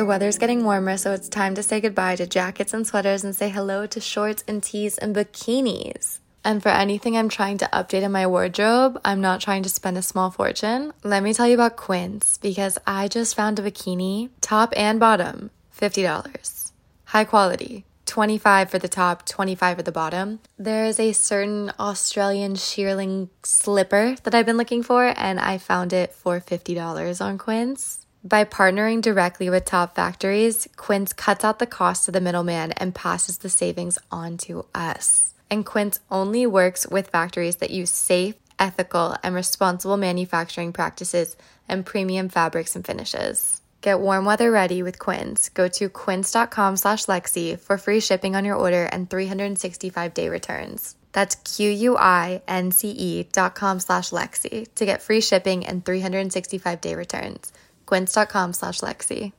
The weather's getting warmer, so it's time to say goodbye to jackets and sweaters and say hello to shorts and tees and bikinis. And for anything I'm trying to update in my wardrobe, I'm not trying to spend a small fortune. Let me tell you about Quince because I just found a bikini, top and bottom, $50. High quality. 25 for the top, 25 for the bottom. There is a certain Australian shearling slipper that I've been looking for and I found it for $50 on Quince. By partnering directly with top factories, Quince cuts out the cost of the middleman and passes the savings on to us. And Quince only works with factories that use safe, ethical, and responsible manufacturing practices and premium fabrics and finishes. Get warm weather ready with Quince. Go to quince.com slash Lexi for free shipping on your order and 365 day returns. That's Q-U-I-N-C-E dot com slash Lexi to get free shipping and 365 day returns quince.com slash Lexi.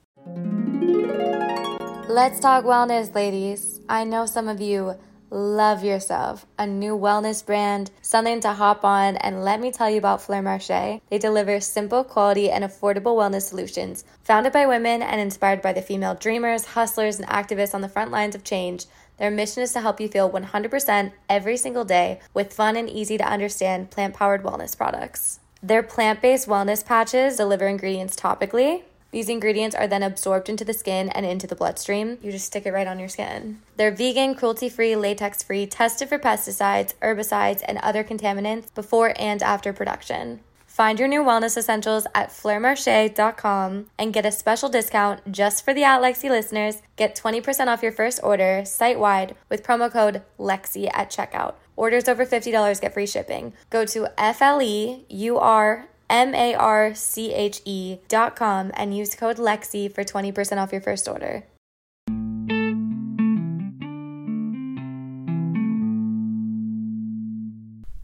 Let's talk wellness, ladies. I know some of you love yourself, a new wellness brand, something to hop on, and let me tell you about Fleur Marché. They deliver simple, quality, and affordable wellness solutions. Founded by women and inspired by the female dreamers, hustlers, and activists on the front lines of change, their mission is to help you feel 100% every single day with fun and easy to understand plant powered wellness products. Their plant based wellness patches deliver ingredients topically. These ingredients are then absorbed into the skin and into the bloodstream. You just stick it right on your skin. They're vegan, cruelty free, latex free, tested for pesticides, herbicides, and other contaminants before and after production. Find your new wellness essentials at fleurmarche.com and get a special discount just for the At Lexie listeners. Get 20% off your first order site wide with promo code LEXIE at checkout. Orders over $50 get free shipping. Go to F L E U R M A R C H E dot com and use code LEXIE for 20% off your first order.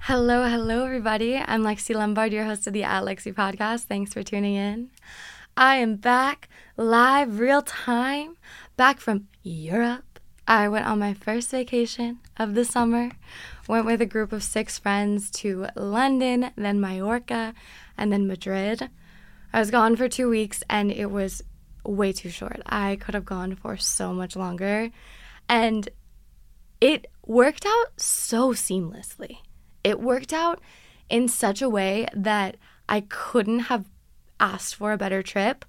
Hello, hello, everybody. I'm Lexie Lombard, your host of the At Lexie podcast. Thanks for tuning in. I am back live, real time, back from Europe. I went on my first vacation of the summer, went with a group of six friends to London, then Mallorca, and then Madrid. I was gone for two weeks and it was way too short. I could have gone for so much longer. And it worked out so seamlessly it worked out in such a way that I couldn't have asked for a better trip.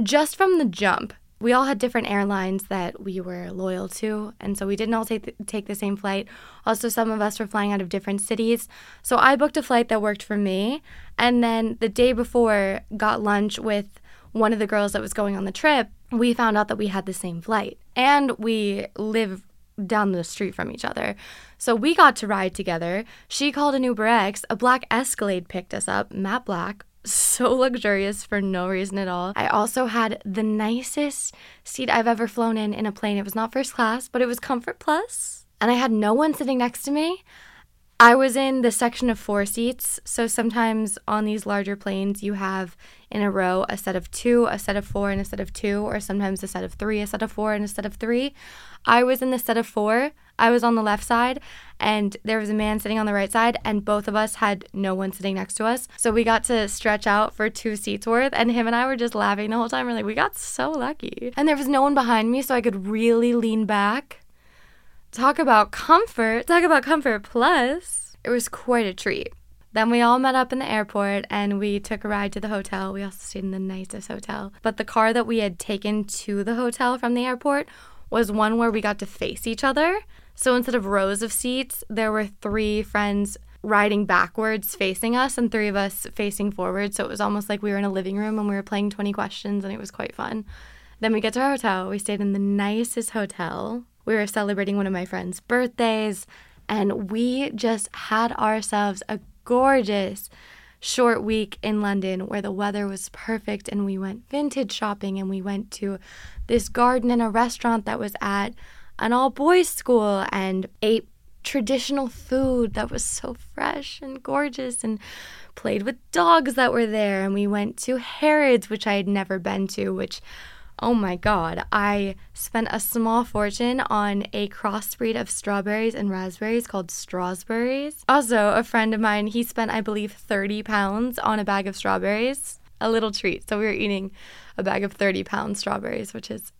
Just from the jump, we all had different airlines that we were loyal to, and so we didn't all take the, take the same flight. Also, some of us were flying out of different cities. So I booked a flight that worked for me, and then the day before, got lunch with one of the girls that was going on the trip. We found out that we had the same flight, and we live down the street from each other. So we got to ride together. She called an Uber X. A black Escalade picked us up, matte black. So luxurious for no reason at all. I also had the nicest seat I've ever flown in in a plane. It was not first class, but it was Comfort Plus, and I had no one sitting next to me. I was in the section of four seats. So sometimes on these larger planes, you have in a row a set of two, a set of four, and a set of two, or sometimes a set of three, a set of four, and a set of three. I was in the set of four. I was on the left side, and there was a man sitting on the right side, and both of us had no one sitting next to us. So we got to stretch out for two seats worth, and him and I were just laughing the whole time. We're like, we got so lucky. And there was no one behind me, so I could really lean back. Talk about comfort. Talk about comfort plus. It was quite a treat. Then we all met up in the airport and we took a ride to the hotel. We also stayed in the nicest hotel. But the car that we had taken to the hotel from the airport was one where we got to face each other. So instead of rows of seats, there were three friends riding backwards facing us and three of us facing forward. So it was almost like we were in a living room and we were playing 20 questions and it was quite fun. Then we get to our hotel. We stayed in the nicest hotel. We were celebrating one of my friend's birthdays and we just had ourselves a gorgeous short week in London where the weather was perfect and we went vintage shopping and we went to this garden and a restaurant that was at an all boys school and ate traditional food that was so fresh and gorgeous and played with dogs that were there. And we went to Harrods which I had never been to which Oh my god, I spent a small fortune on a crossbreed of strawberries and raspberries called strawberries. Also, a friend of mine, he spent, I believe, 30 pounds on a bag of strawberries. a little treat. So we were eating a bag of 30 pound strawberries, which is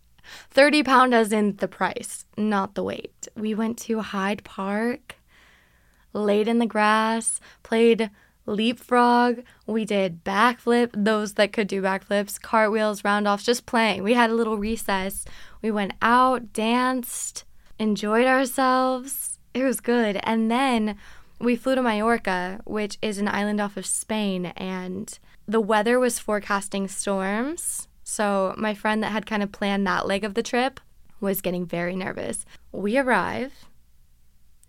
30 pound as in the price, not the weight. We went to Hyde Park, laid in the grass, played leapfrog. We did backflip, those that could do backflips, cartwheels, roundoffs, just playing. We had a little recess. We went out, danced, enjoyed ourselves. It was good. And then we flew to Mallorca, which is an island off of Spain, and the weather was forecasting storms. So my friend that had kind of planned that leg of the trip was getting very nervous. We arrive.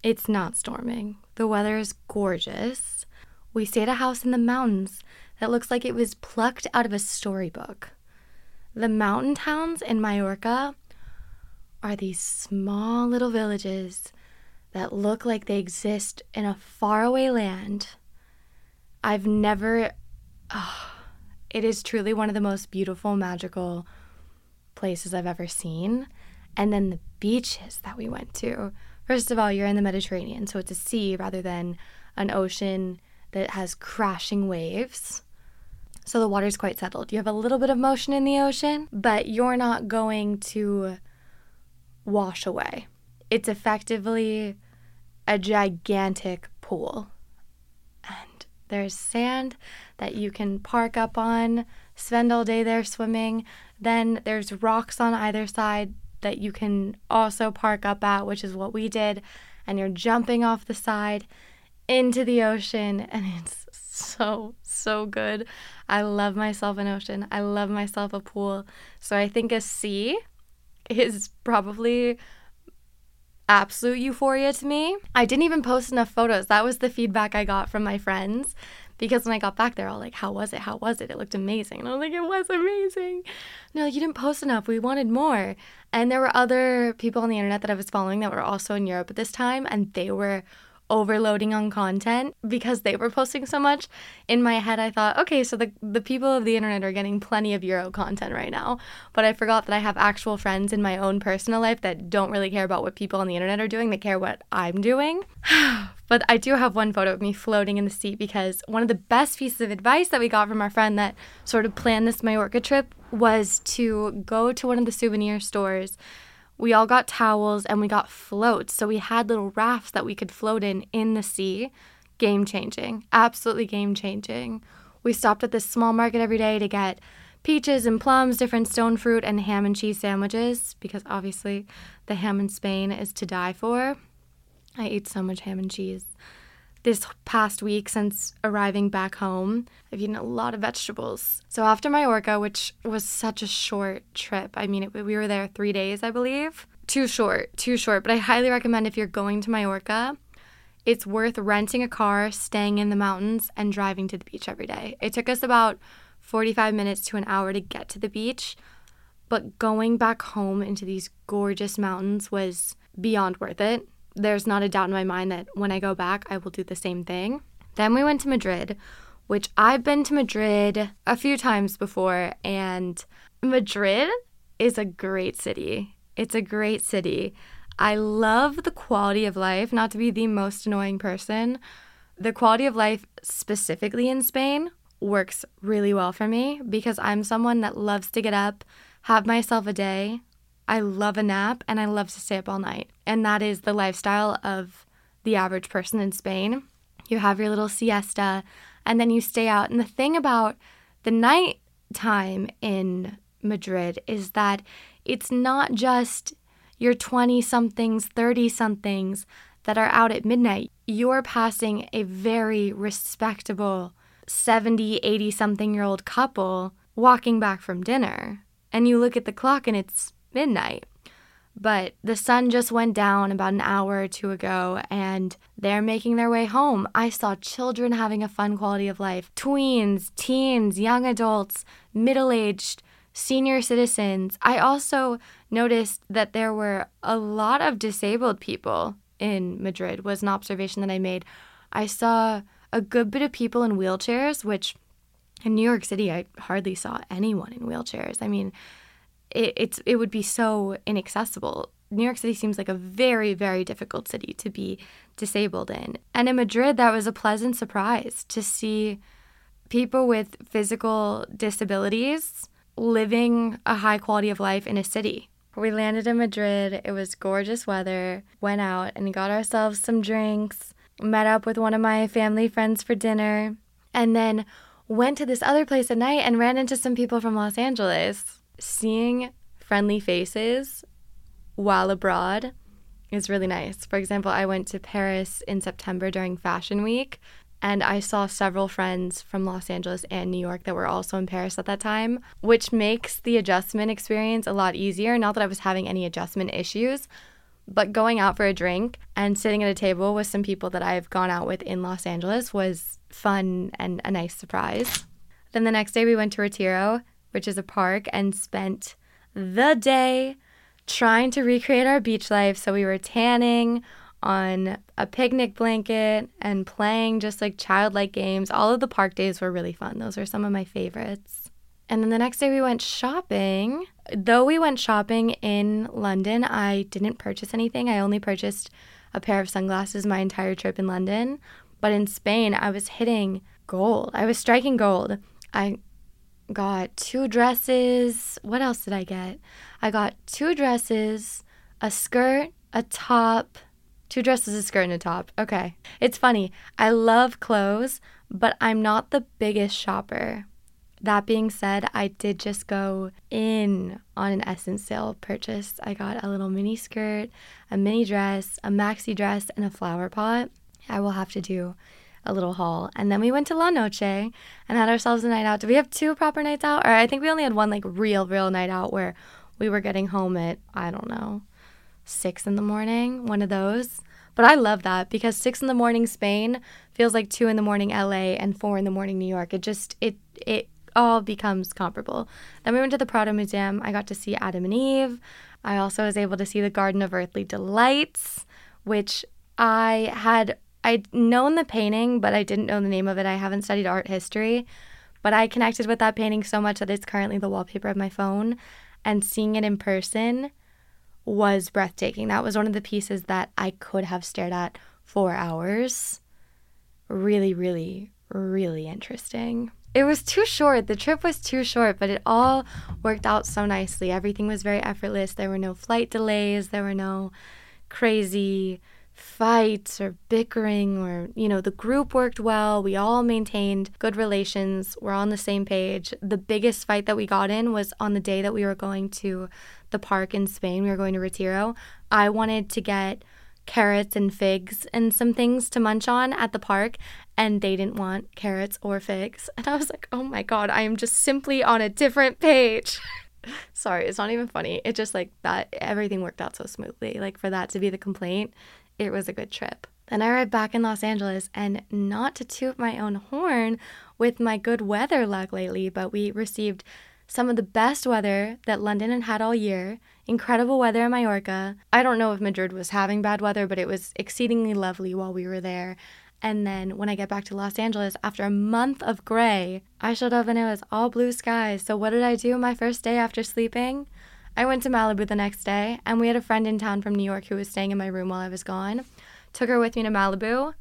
It's not storming. The weather is gorgeous. We stayed at a house in the mountains that looks like it was plucked out of a storybook. The mountain towns in Mallorca are these small little villages that look like they exist in a faraway land. I've never. Oh, it is truly one of the most beautiful, magical places I've ever seen. And then the beaches that we went to. First of all, you're in the Mediterranean, so it's a sea rather than an ocean that has crashing waves. So the water's quite settled. You have a little bit of motion in the ocean, but you're not going to wash away. It's effectively a gigantic pool. And there's sand that you can park up on, spend all day there swimming. Then there's rocks on either side that you can also park up at, which is what we did. And you're jumping off the side into the ocean, and it's so, so good. I love myself an ocean. I love myself a pool. So I think a sea is probably absolute euphoria to me. I didn't even post enough photos. That was the feedback I got from my friends because when I got back, they're all like, How was it? How was it? It looked amazing. And I was like, It was amazing. No, like, you didn't post enough. We wanted more. And there were other people on the internet that I was following that were also in Europe at this time, and they were overloading on content because they were posting so much. In my head, I thought, okay, so the, the people of the internet are getting plenty of Euro content right now. But I forgot that I have actual friends in my own personal life that don't really care about what people on the internet are doing, they care what I'm doing. but I do have one photo of me floating in the sea because one of the best pieces of advice that we got from our friend that sort of planned this Mallorca trip was to go to one of the souvenir stores we all got towels and we got floats. So we had little rafts that we could float in in the sea. Game changing. Absolutely game changing. We stopped at this small market every day to get peaches and plums, different stone fruit, and ham and cheese sandwiches because obviously the ham in Spain is to die for. I ate so much ham and cheese this past week since arriving back home. I've eaten a lot of vegetables. So after Mallorca, which was such a short trip, I mean, it, we were there three days, I believe. Too short, too short. But I highly recommend if you're going to Mallorca, it's worth renting a car, staying in the mountains, and driving to the beach every day. It took us about 45 minutes to an hour to get to the beach, but going back home into these gorgeous mountains was beyond worth it there's not a doubt in my mind that when I go back, I will do the same thing. Then we went to Madrid, which I've been to Madrid a few times before, and Madrid is a great city. It's a great city. I love the quality of life, not to be the most annoying person. The quality of life, specifically in Spain, works really well for me because I'm someone that loves to get up, have myself a day, I love a nap and I love to stay up all night. And that is the lifestyle of the average person in Spain. You have your little siesta and then you stay out. And the thing about the night time in Madrid is that it's not just your 20 somethings, 30 somethings that are out at midnight. You're passing a very respectable 70, 80 something year old couple walking back from dinner. And you look at the clock and it's midnight. But the sun just went down about an hour or two ago and they're making their way home. I saw children having a fun quality of life tweens, teens, young adults, middle aged, senior citizens. I also noticed that there were a lot of disabled people in Madrid, was an observation that I made. I saw a good bit of people in wheelchairs, which in New York City, I hardly saw anyone in wheelchairs. I mean, it, it's it would be so inaccessible. New York City seems like a very very difficult city to be disabled in. And in Madrid that was a pleasant surprise to see people with physical disabilities living a high quality of life in a city. We landed in Madrid. It was gorgeous weather. Went out and got ourselves some drinks. Met up with one of my family friends for dinner. And then went to this other place at night and ran into some people from Los Angeles. Seeing friendly faces while abroad is really nice. For example, I went to Paris in September during Fashion Week and I saw several friends from Los Angeles and New York that were also in Paris at that time, which makes the adjustment experience a lot easier. Not that I was having any adjustment issues, but going out for a drink and sitting at a table with some people that I've gone out with in Los Angeles was fun and a nice surprise. Then the next day we went to Retiro, which is a park, and spent the day trying to recreate our beach life. So we were tanning on a picnic blanket and playing just like childlike games. All of the park days were really fun. Those are some of my favorites. And then the next day we went shopping. Though we went shopping in London, I didn't purchase anything. I only purchased a pair of sunglasses my entire trip in London. But in Spain, I was hitting gold. I was striking gold. I got two dresses. What else did I get? I got two dresses, a skirt, a top, two dresses, a skirt, and a top. Okay. It's funny. I love clothes, but I'm not the biggest shopper. That being said, I did just go in on an SSENSE sale purchase. I got a little mini skirt, a mini dress, a maxi dress, and a flower pot. I will have to do a little haul. And then we went to La Noche and had ourselves a night out. Did we have two proper nights out? Or I think we only had one like real, real night out where we were getting home at, I don't know, six in the morning, one of those. But I love that because six in the morning Spain feels like two in the morning LA and four in the morning New York. It just it it all becomes comparable. Then we went to the Prado Museum. I got to see Adam and Eve. I also was able to see the Garden of Earthly Delights, which I had I'd known the painting, but I didn't know the name of it. I haven't studied art history, but I connected with that painting so much that it's currently the wallpaper of my phone and seeing it in person was breathtaking. That was one of the pieces that I could have stared at for hours. Really, really, really interesting. It was too short. The trip was too short, but it all worked out so nicely. Everything was very effortless. There were no flight delays, there were no crazy fights or bickering or you know the group worked well. We all maintained good relations. We're on the same page. The biggest fight that we got in was on the day that we were going to the park in spain. We were going to retiro. I wanted to get carrots and figs and some things to munch on at the park and they didn't want carrots or figs. And i was like oh my god i am just simply on a different page. Sorry it's not even funny. It just like that everything worked out so smoothly like for that to be the complaint it was a good trip. Then I arrived back in Los Angeles, and not to toot my own horn with my good weather luck lately, but we received some of the best weather that London had had all year. Incredible weather in Mallorca. I don't know if Madrid was having bad weather, but it was exceedingly lovely while we were there. And then when I get back to Los Angeles after a month of gray, I showed up and it was all blue skies. So, what did I do my first day after sleeping? I went to Malibu the next day, and we had a friend in town from New York who was staying in my room while I was gone. Took her with me to Malibu.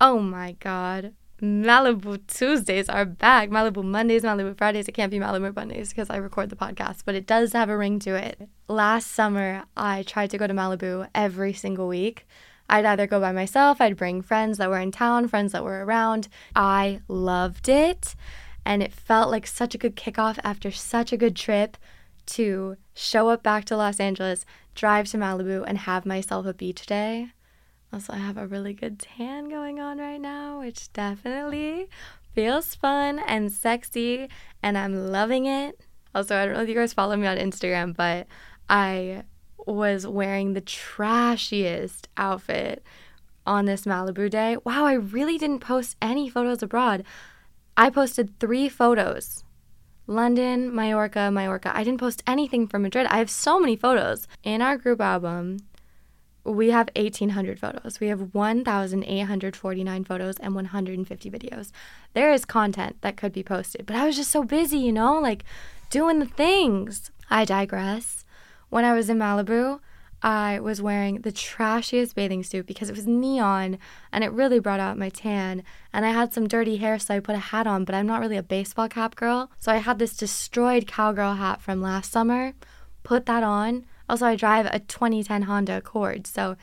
Oh my God. Malibu Tuesdays are back. Malibu Mondays, Malibu Fridays. It can't be Malibu Mondays because I record the podcast, but it does have a ring to it. Last summer, I tried to go to Malibu every single week. I'd either go by myself, I'd bring friends that were in town, friends that were around. I loved it, and it felt like such a good kickoff after such a good trip to show up back to Los Angeles, drive to Malibu, and have myself a beach day. Also, I have a really good tan going on right now, which definitely feels fun and sexy, and I'm loving it. Also, I don't know if you guys follow me on Instagram, but I was wearing the trashiest outfit on this Malibu day. Wow, I really didn't post any photos abroad. I posted three photos London, Mallorca, Mallorca. I didn't post anything from Madrid. I have so many photos. In our group album, we have 1,800 photos. We have 1,849 photos and 150 videos. There is content that could be posted, but I was just so busy, you know, like doing the things. I digress. When I was in Malibu, I was wearing the trashiest bathing suit because it was neon and it really brought out my tan. And I had some dirty hair, so I put a hat on, but I'm not really a baseball cap girl. So I had this destroyed cowgirl hat from last summer, put that on. Also, I drive a 2010 Honda Accord. So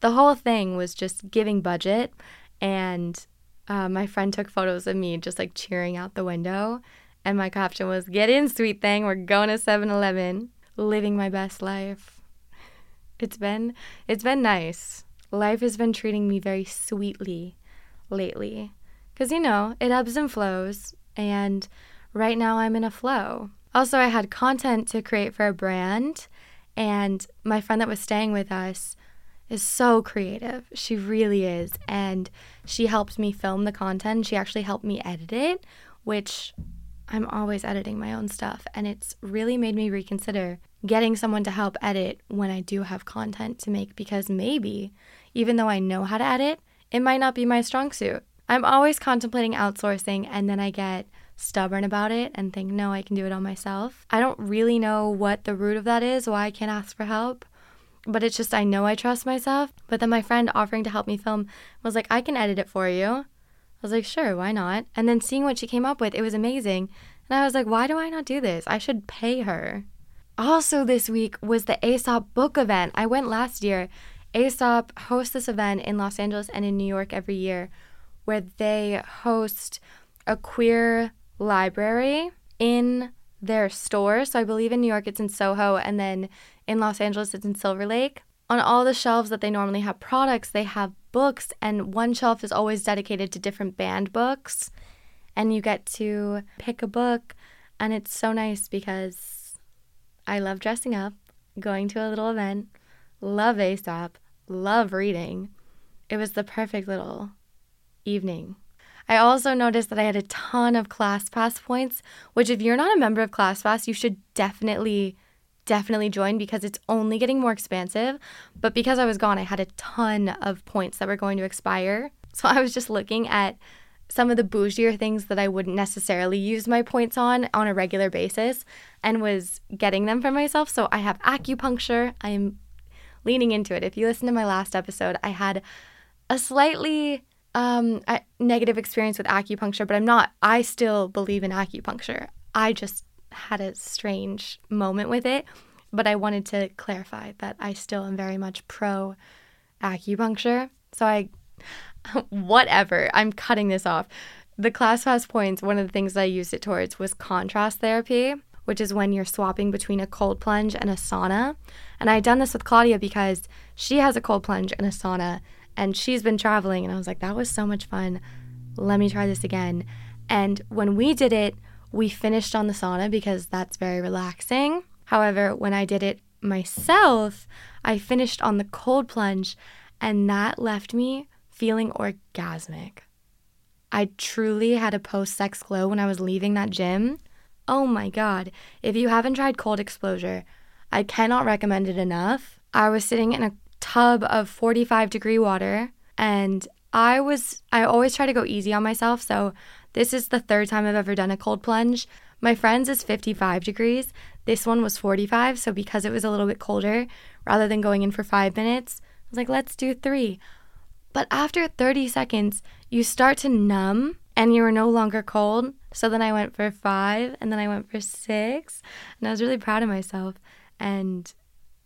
the whole thing was just giving budget. And uh, my friend took photos of me just like cheering out the window. And my caption was, Get in, sweet thing. We're going to 7 Eleven, living my best life. It's been it's been nice. Life has been treating me very sweetly lately. Cuz you know, it ebbs and flows and right now I'm in a flow. Also, I had content to create for a brand and my friend that was staying with us is so creative. She really is. And she helped me film the content. She actually helped me edit it, which I'm always editing my own stuff. And it's really made me reconsider getting someone to help edit when I do have content to make because maybe, even though I know how to edit, it might not be my strong suit. I'm always contemplating outsourcing and then I get stubborn about it and think, no, I can do it all myself. I don't really know what the root of that is, why I can't ask for help, but it's just I know I trust myself. But then my friend offering to help me film was like, I can edit it for you. I was like, sure, why not? And then seeing what she came up with, it was amazing. And I was like, why do I not do this? I should pay her. Also, this week was the Aesop book event. I went last year. Aesop hosts this event in Los Angeles and in New York every year where they host a queer library in their store. So I believe in New York it's in Soho and then in Los Angeles it's in Silver Lake. On all the shelves that they normally have products, they have books and one shelf is always dedicated to different band books and you get to pick a book and it's so nice because I love dressing up, going to a little event, love Aesop, love reading. It was the perfect little evening. I also noticed that I had a ton of ClassPass points, which if you're not a member of ClassPass, you should definitely definitely join because it's only getting more expansive. But because I was gone, I had a ton of points that were going to expire. So I was just looking at some of the bougier things that I wouldn't necessarily use my points on on a regular basis and was getting them for myself. So I have acupuncture. I am leaning into it. If you listen to my last episode, I had a slightly um, a negative experience with acupuncture, but I'm not, I still believe in acupuncture. I just had a strange moment with it, but I wanted to clarify that I still am very much pro acupuncture. So I whatever. I'm cutting this off. The ClassPass points, one of the things I used it towards was contrast therapy, which is when you're swapping between a cold plunge and a sauna. And I had done this with Claudia because she has a cold plunge and a sauna, and she's been traveling. And I was like, that was so much fun. Let me try this again. And when we did it, we finished on the sauna because that's very relaxing. However, when I did it myself, I finished on the cold plunge, and that left me feeling orgasmic. I truly had a post sex glow when I was leaving that gym. Oh my god, if you haven't tried Cold Exposure, I cannot recommend it enough. I was sitting in a tub of 45 degree water and I was, I always try to go easy on myself. So this is the third time I've ever done a cold plunge. My friend's is 55 degrees. This one was 45. So because it was a little bit colder, rather than going in for five minutes, I was like, let's do three. But after 30 seconds, you start to numb and you are no longer cold. So then I went for five and then I went for six. And I was really proud of myself. And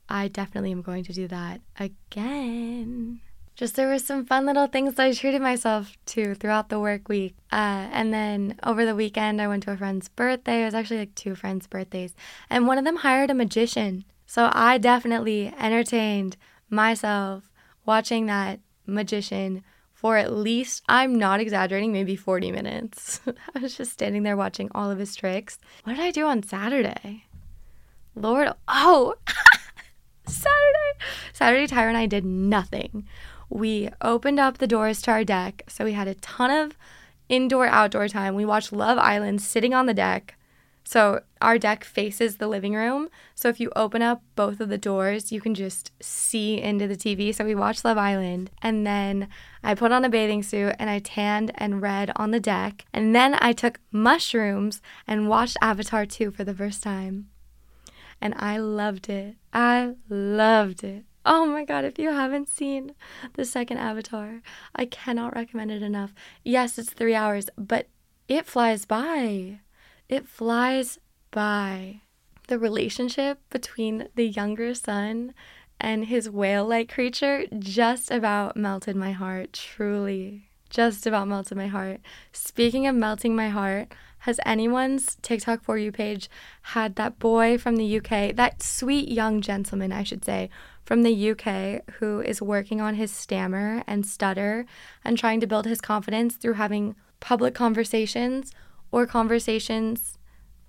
I definitely am going to do that again. Just there were some fun little things that I treated myself to throughout the work week. Uh, and then over the weekend, I went to a friend's birthday. It was actually like two friends' birthdays. And one of them hired a magician. So I definitely entertained myself watching that magician for at least, I'm not exaggerating, maybe 40 minutes. I was just standing there watching all of his tricks. What did I do on Saturday? Lord, oh, Saturday. Saturday, Tyra and I did nothing. We opened up the doors to our deck. So we had a ton of indoor outdoor time. We watched Love Island sitting on the deck. So our deck faces the living room. So if you open up both of the doors, you can just see into the TV. So we watched Love Island. And then I put on a bathing suit and I tanned and read on the deck. And then I took mushrooms and watched Avatar 2 for the first time. And I loved it. I loved it. Oh my god, if you haven't seen the second Avatar, I cannot recommend it enough. Yes, it's three hours, but it flies by. It flies by. The relationship between the younger son and his whale like creature just about melted my heart, truly. Just about melted my heart. Speaking of melting my heart, has anyone's TikTok for you page had that boy from the UK, that sweet young gentleman, I should say, from the UK who is working on his stammer and stutter and trying to build his confidence through having public conversations or conversations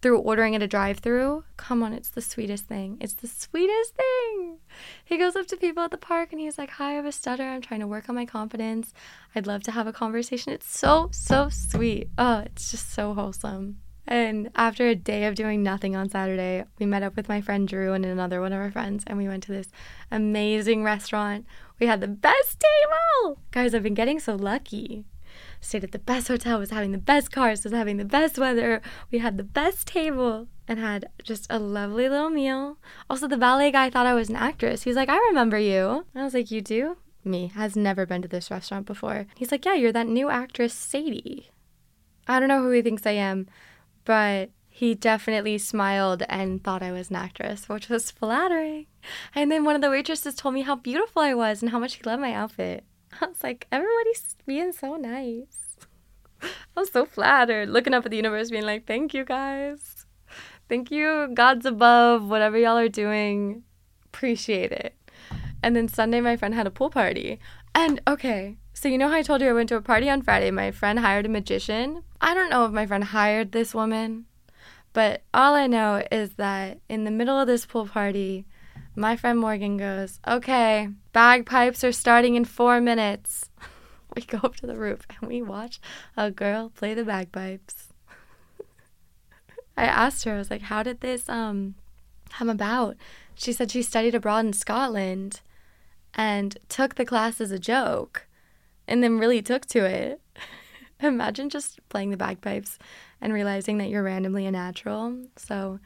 through ordering at a drive through. Come on, it's the sweetest thing. It's the sweetest thing. He goes up to people at the park and he's like, Hi, I have a stutter. I'm trying to work on my confidence. I'd love to have a conversation. It's so, so sweet. Oh, it's just so wholesome. And after a day of doing nothing on Saturday, we met up with my friend Drew and another one of our friends, and we went to this amazing restaurant. We had the best table! Guys, I've been getting so lucky stayed at the best hotel, was having the best cars, was having the best weather. We had the best table and had just a lovely little meal. Also, the valet guy thought I was an actress. He's like, I remember you. I was like, You do? Me has never been to this restaurant before. He's like, Yeah, you're that new actress, Sadie. I don't know who he thinks I am, but he definitely smiled and thought I was an actress, which was flattering. And then one of the waitresses told me how beautiful I was and how much he loved my outfit. I was like, everybody's being so nice. I was so flattered, looking up at the universe, being like, thank you guys. Thank you, God's above, whatever y'all are doing. Appreciate it. And then Sunday, my friend had a pool party. And okay, so you know how I told you I went to a party on Friday? My friend hired a magician. I don't know if my friend hired this woman, but all I know is that in the middle of this pool party, my friend Morgan goes, Okay, bagpipes are starting in four minutes. we go up to the roof and we watch a girl play the bagpipes. I asked her, I was like, How did this um come about? She said she studied abroad in Scotland and took the class as a joke and then really took to it. Imagine just playing the bagpipes and realizing that you're randomly a natural. So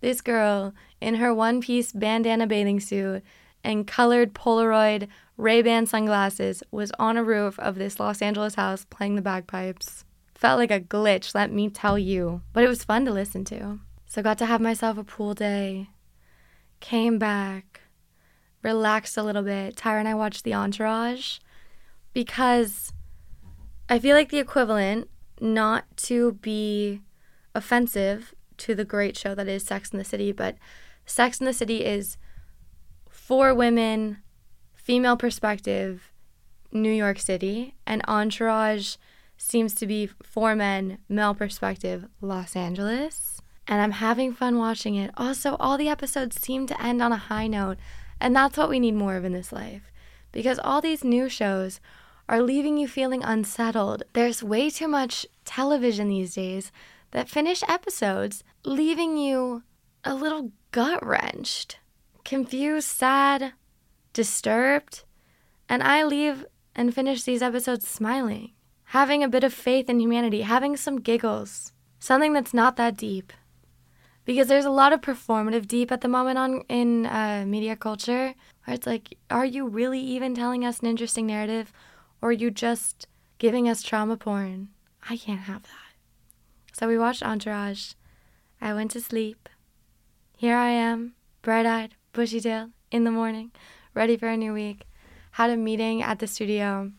this girl, in her one piece bandana bathing suit and colored Polaroid Ray Ban sunglasses, was on a roof of this Los Angeles house playing the bagpipes. Felt like a glitch, let me tell you, but it was fun to listen to. So, got to have myself a pool day, came back, relaxed a little bit. Tyra and I watched The Entourage because I feel like the equivalent, not to be offensive, to the great show that is Sex in the City, but Sex in the City is for women, female perspective, New York City, and Entourage seems to be for men, male perspective, Los Angeles. And I'm having fun watching it. Also, all the episodes seem to end on a high note, and that's what we need more of in this life. Because all these new shows are leaving you feeling unsettled. There's way too much television these days that finish episodes leaving you a little gut wrenched, confused, sad, disturbed. And I leave and finish these episodes smiling, having a bit of faith in humanity, having some giggles, something that's not that deep. Because there's a lot of performative deep at the moment on in uh, media culture, where it's like, are you really even telling us an interesting narrative, or are you just giving us trauma porn? I can't have that. So we watched Entourage. I went to sleep. Here I am, bright eyed, bushy tailed, in the morning, ready for a new week. Had a meeting at the studio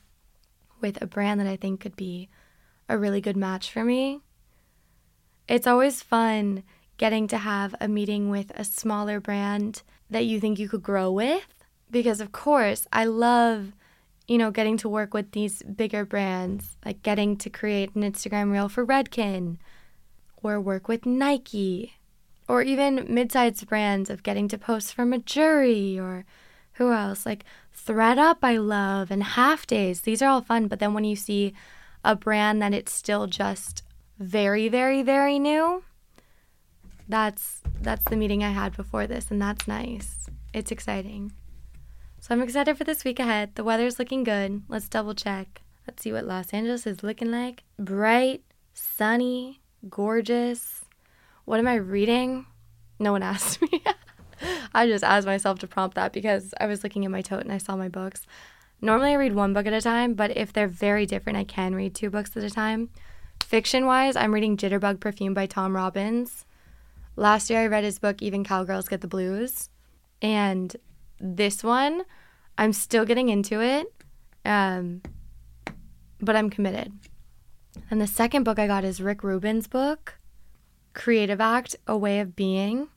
with a brand that I think could be a really good match for me. It's always fun getting to have a meeting with a smaller brand that you think you could grow with because of course I love you know, getting to work with these bigger brands, like getting to create an Instagram reel for Redken or work with Nike or even mid-sized brands of getting to post for Mejuri or who else? Like thredUP I love and Half Days. These are all fun, but then when you see a brand that it's still just very very very new, that's that's the meeting I had before this and that's nice. It's exciting. So I'm excited for this week ahead. The weather's looking good. Let's double check. Let's see what Los Angeles is looking like. Bright, sunny, gorgeous. What am I reading? No one asked me. I just asked myself to prompt that because I was looking at my tote and I saw my books. Normally, I read one book at a time, but if they're very different, I can read two books at a time. Fiction wise, I'm reading Jitterbug Perfume by Tom Robbins. Last year, I read his book, Even Cowgirls Get the Blues. And this one, I'm still getting into it, um, but I'm committed. And the second book I got is Rick Rubin's book, Creative Act A Way of Being.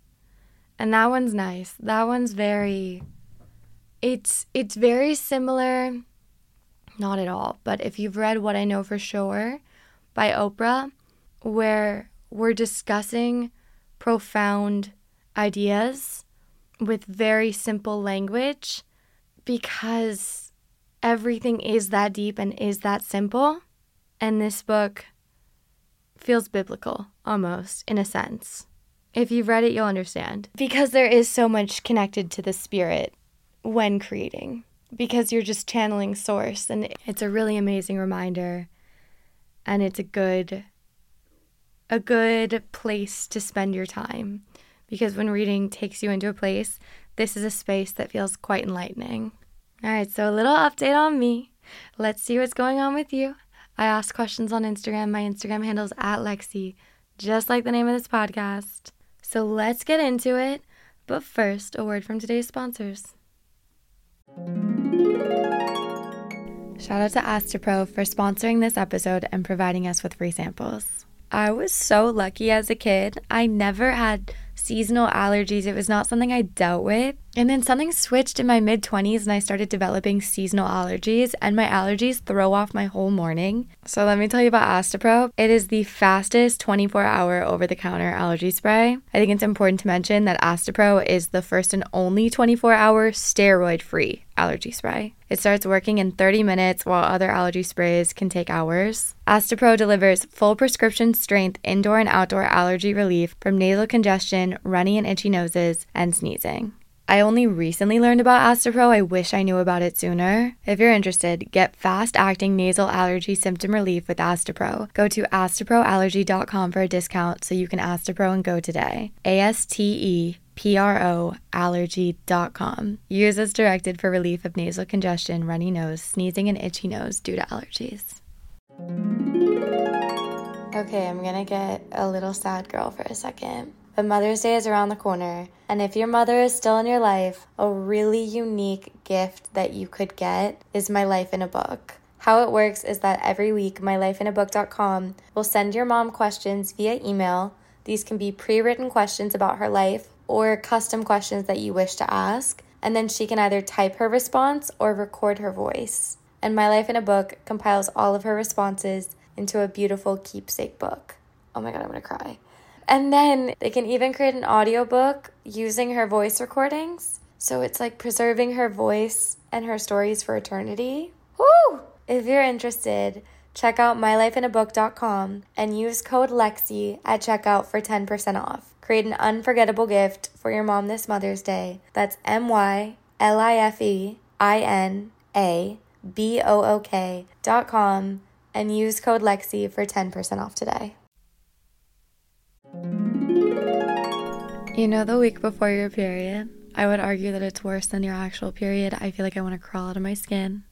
And that one's nice. That one's very it's it's very similar not at all, but if you've read What I Know for Sure by Oprah, where we're discussing profound ideas with very simple language because everything is that deep and is that simple. And this book feels biblical almost, in a sense. If you've read it, you'll understand. Because there is so much connected to the spirit when creating, because you're just channeling source. And it's a really amazing reminder. And it's a good a good place to spend your time because when reading takes you into a place, this is a space that feels quite enlightening. All right, so a little update on me. Let's see what's going on with you. I ask questions on Instagram. My Instagram handle is at Lexie, just like the name of this podcast. So let's get into it. But first, a word from today's sponsors. Shout out to Astepro for sponsoring this episode and providing us with free samples. I was so lucky as a kid. I never had seasonal allergies. It was not something I dealt with. And then something switched in my mid 20s and I started developing seasonal allergies, and my allergies throw off my whole morning. So let me tell you about Astepro. It is the fastest 24 hour over the counter allergy spray. I think it's important to mention that Astepro is the first and only 24 hour steroid free allergy spray. It starts working in 30 minutes while other allergy sprays can take hours. Astepro delivers full prescription strength indoor and outdoor allergy relief from nasal congestion, runny and itchy noses, and sneezing. I only recently learned about Astepro. I wish I knew about it sooner. If you're interested, get fast acting nasal allergy symptom relief with Astepro. Go to asteproallergy.com for a discount so you can Astepro and go today. A S T E P R O allergy.com. Use as directed for relief of nasal congestion, runny nose, sneezing, and itchy nose due to allergies. Okay, I'm gonna get a little sad girl for a second. But Mother's Day is around the corner, and if your mother is still in your life, a really unique gift that you could get is My Life in a Book. How it works is that every week, mylifeinabook.com will send your mom questions via email. These can be pre written questions about her life or custom questions that you wish to ask, and then she can either type her response or record her voice. And My Life in a Book compiles all of her responses into a beautiful keepsake book. Oh my god, I'm gonna cry. And then they can even create an audiobook using her voice recordings. So it's like preserving her voice and her stories for eternity. Woo! If you're interested, check out mylifeinabook.com and use code LEXIE at checkout for 10% off. Create an unforgettable gift for your mom this Mother's Day. That's M Y L I F E I N A B O O K dot com and use code LEXIE for 10% off today. You know, the week before your period, I would argue that it's worse than your actual period. I feel like I want to crawl out of my skin.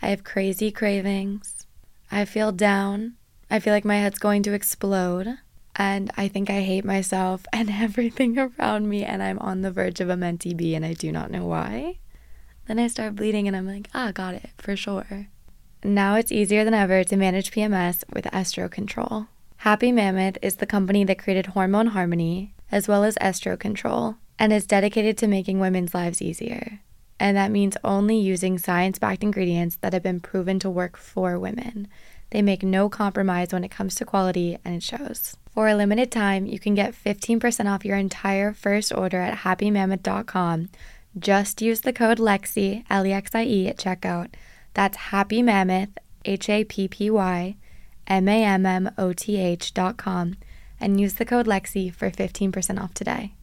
I have crazy cravings. I feel down. I feel like my head's going to explode. And I think I hate myself and everything around me. And I'm on the verge of a mentee B and I do not know why. Then I start bleeding and I'm like, ah, got it for sure. Now it's easier than ever to manage PMS with Estro Control. Happy Mammoth is the company that created Hormone Harmony, as well as Estro Control, and is dedicated to making women's lives easier. And that means only using science backed ingredients that have been proven to work for women. They make no compromise when it comes to quality, and it shows. For a limited time, you can get 15% off your entire first order at happymammoth.com. Just use the code LEXIE, L E X I E, at checkout. That's Happy Mammoth, H A P P Y M-A-M-M-O-T-H dot com and use the code Lexie for 15% off today.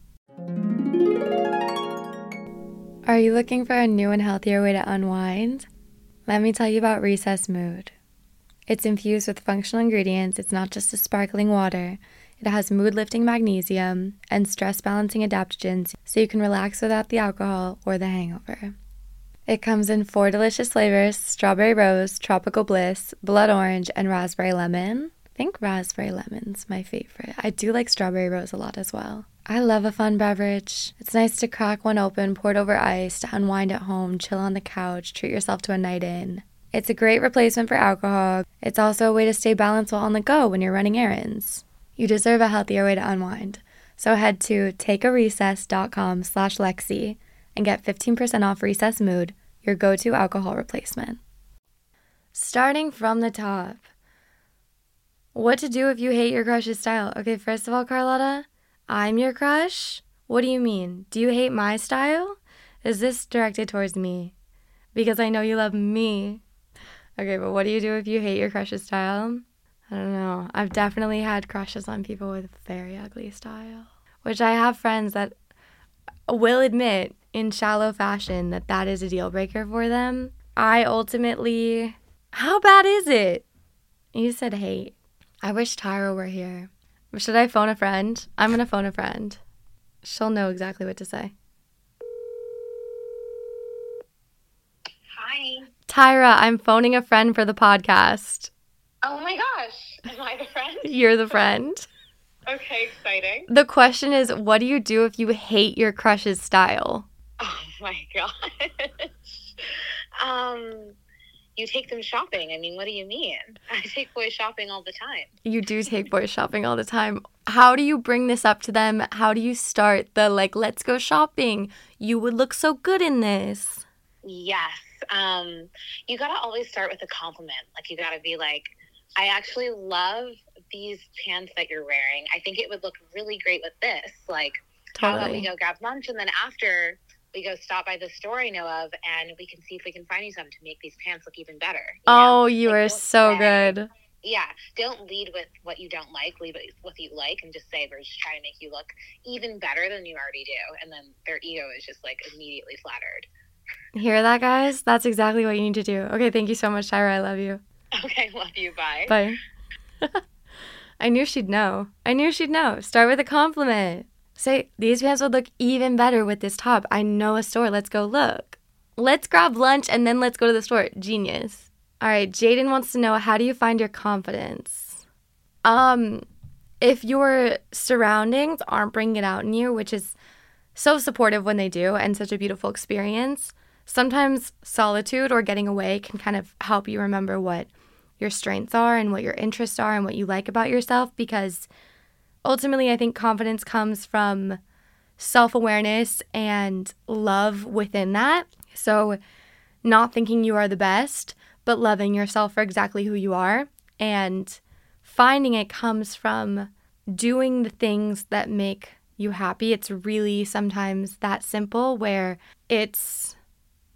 Are you looking for a new and healthier way to unwind? Let me tell you about Recess Mood. It's infused with functional ingredients. It's not just a sparkling water. It has mood lifting magnesium and stress balancing adaptogens so you can relax without the alcohol or the hangover. It comes in four delicious flavors strawberry rose, tropical bliss, blood orange, and raspberry lemon. Think raspberry lemon's my favorite. I do like strawberry rose a lot as well. I love a fun beverage. It's nice to crack one open, pour it over ice, to unwind at home, chill on the couch, treat yourself to a night in. It's a great replacement for alcohol. It's also a way to stay balanced while on the go when you're running errands. You deserve a healthier way to unwind. So head to takearecess.com slash Lexi and get 15% off Recess Mood, your go-to alcohol replacement. Starting from the top. What to do if you hate your crush's style. Okay, first of all, Carlotta, I'm your crush? What do you mean? Do you hate my style? Is this directed towards me? Because I know you love me. Okay, but what do you do if you hate your crush's style? I don't know. I've definitely had crushes on people with very ugly style, which I have friends that will admit in shallow fashion that that is a deal breaker for them. I ultimately, how bad is it? You said hate. I wish Tyra were here. Should I phone a friend? I'm going to phone a friend. She'll know exactly what to say. Hi. Tyra, I'm phoning a friend for the podcast. Oh my gosh. Am I the friend? You're the friend. okay, exciting. The question is what do you do if you hate your crush's style? Oh my gosh. um, you take them shopping. I mean, what do you mean? I take boys shopping all the time. You do take boys shopping all the time. How do you bring this up to them? How do you start the like, let's go shopping? You would look so good in this. Yes. Um, you gotta always start with a compliment. Like you gotta be like, I actually love these pants that you're wearing. I think it would look really great with this. Like, totally. how about we go grab lunch and then after we go stop by the store I know of and we can see if we can find you some to make these pants look even better. You oh, know? you like, are so say, good. Yeah, don't lead with what you don't like. Lead with what you like, and just say we're just trying to make you look even better than you already do. And then their ego is just like immediately flattered. Hear that, guys? That's exactly what you need to do. Okay, thank you so much, Tyra. I love you. Okay, love you. Bye. Bye. I knew she'd know. I knew she'd know. Start with a compliment. Say, these pants would look even better with this top. I know a store. Let's go look. Let's grab lunch and then let's go to the store. Genius. All right, Jaden wants to know how do you find your confidence? Um, if your surroundings aren't bringing it out in you, which is so supportive when they do and such a beautiful experience, sometimes solitude or getting away can kind of help you remember what your strengths are and what your interests are and what you like about yourself because ultimately I think confidence comes from self awareness and love within that. So, not thinking you are the best, but loving yourself for exactly who you are. And finding it comes from doing the things that make you happy. It's really sometimes that simple where it's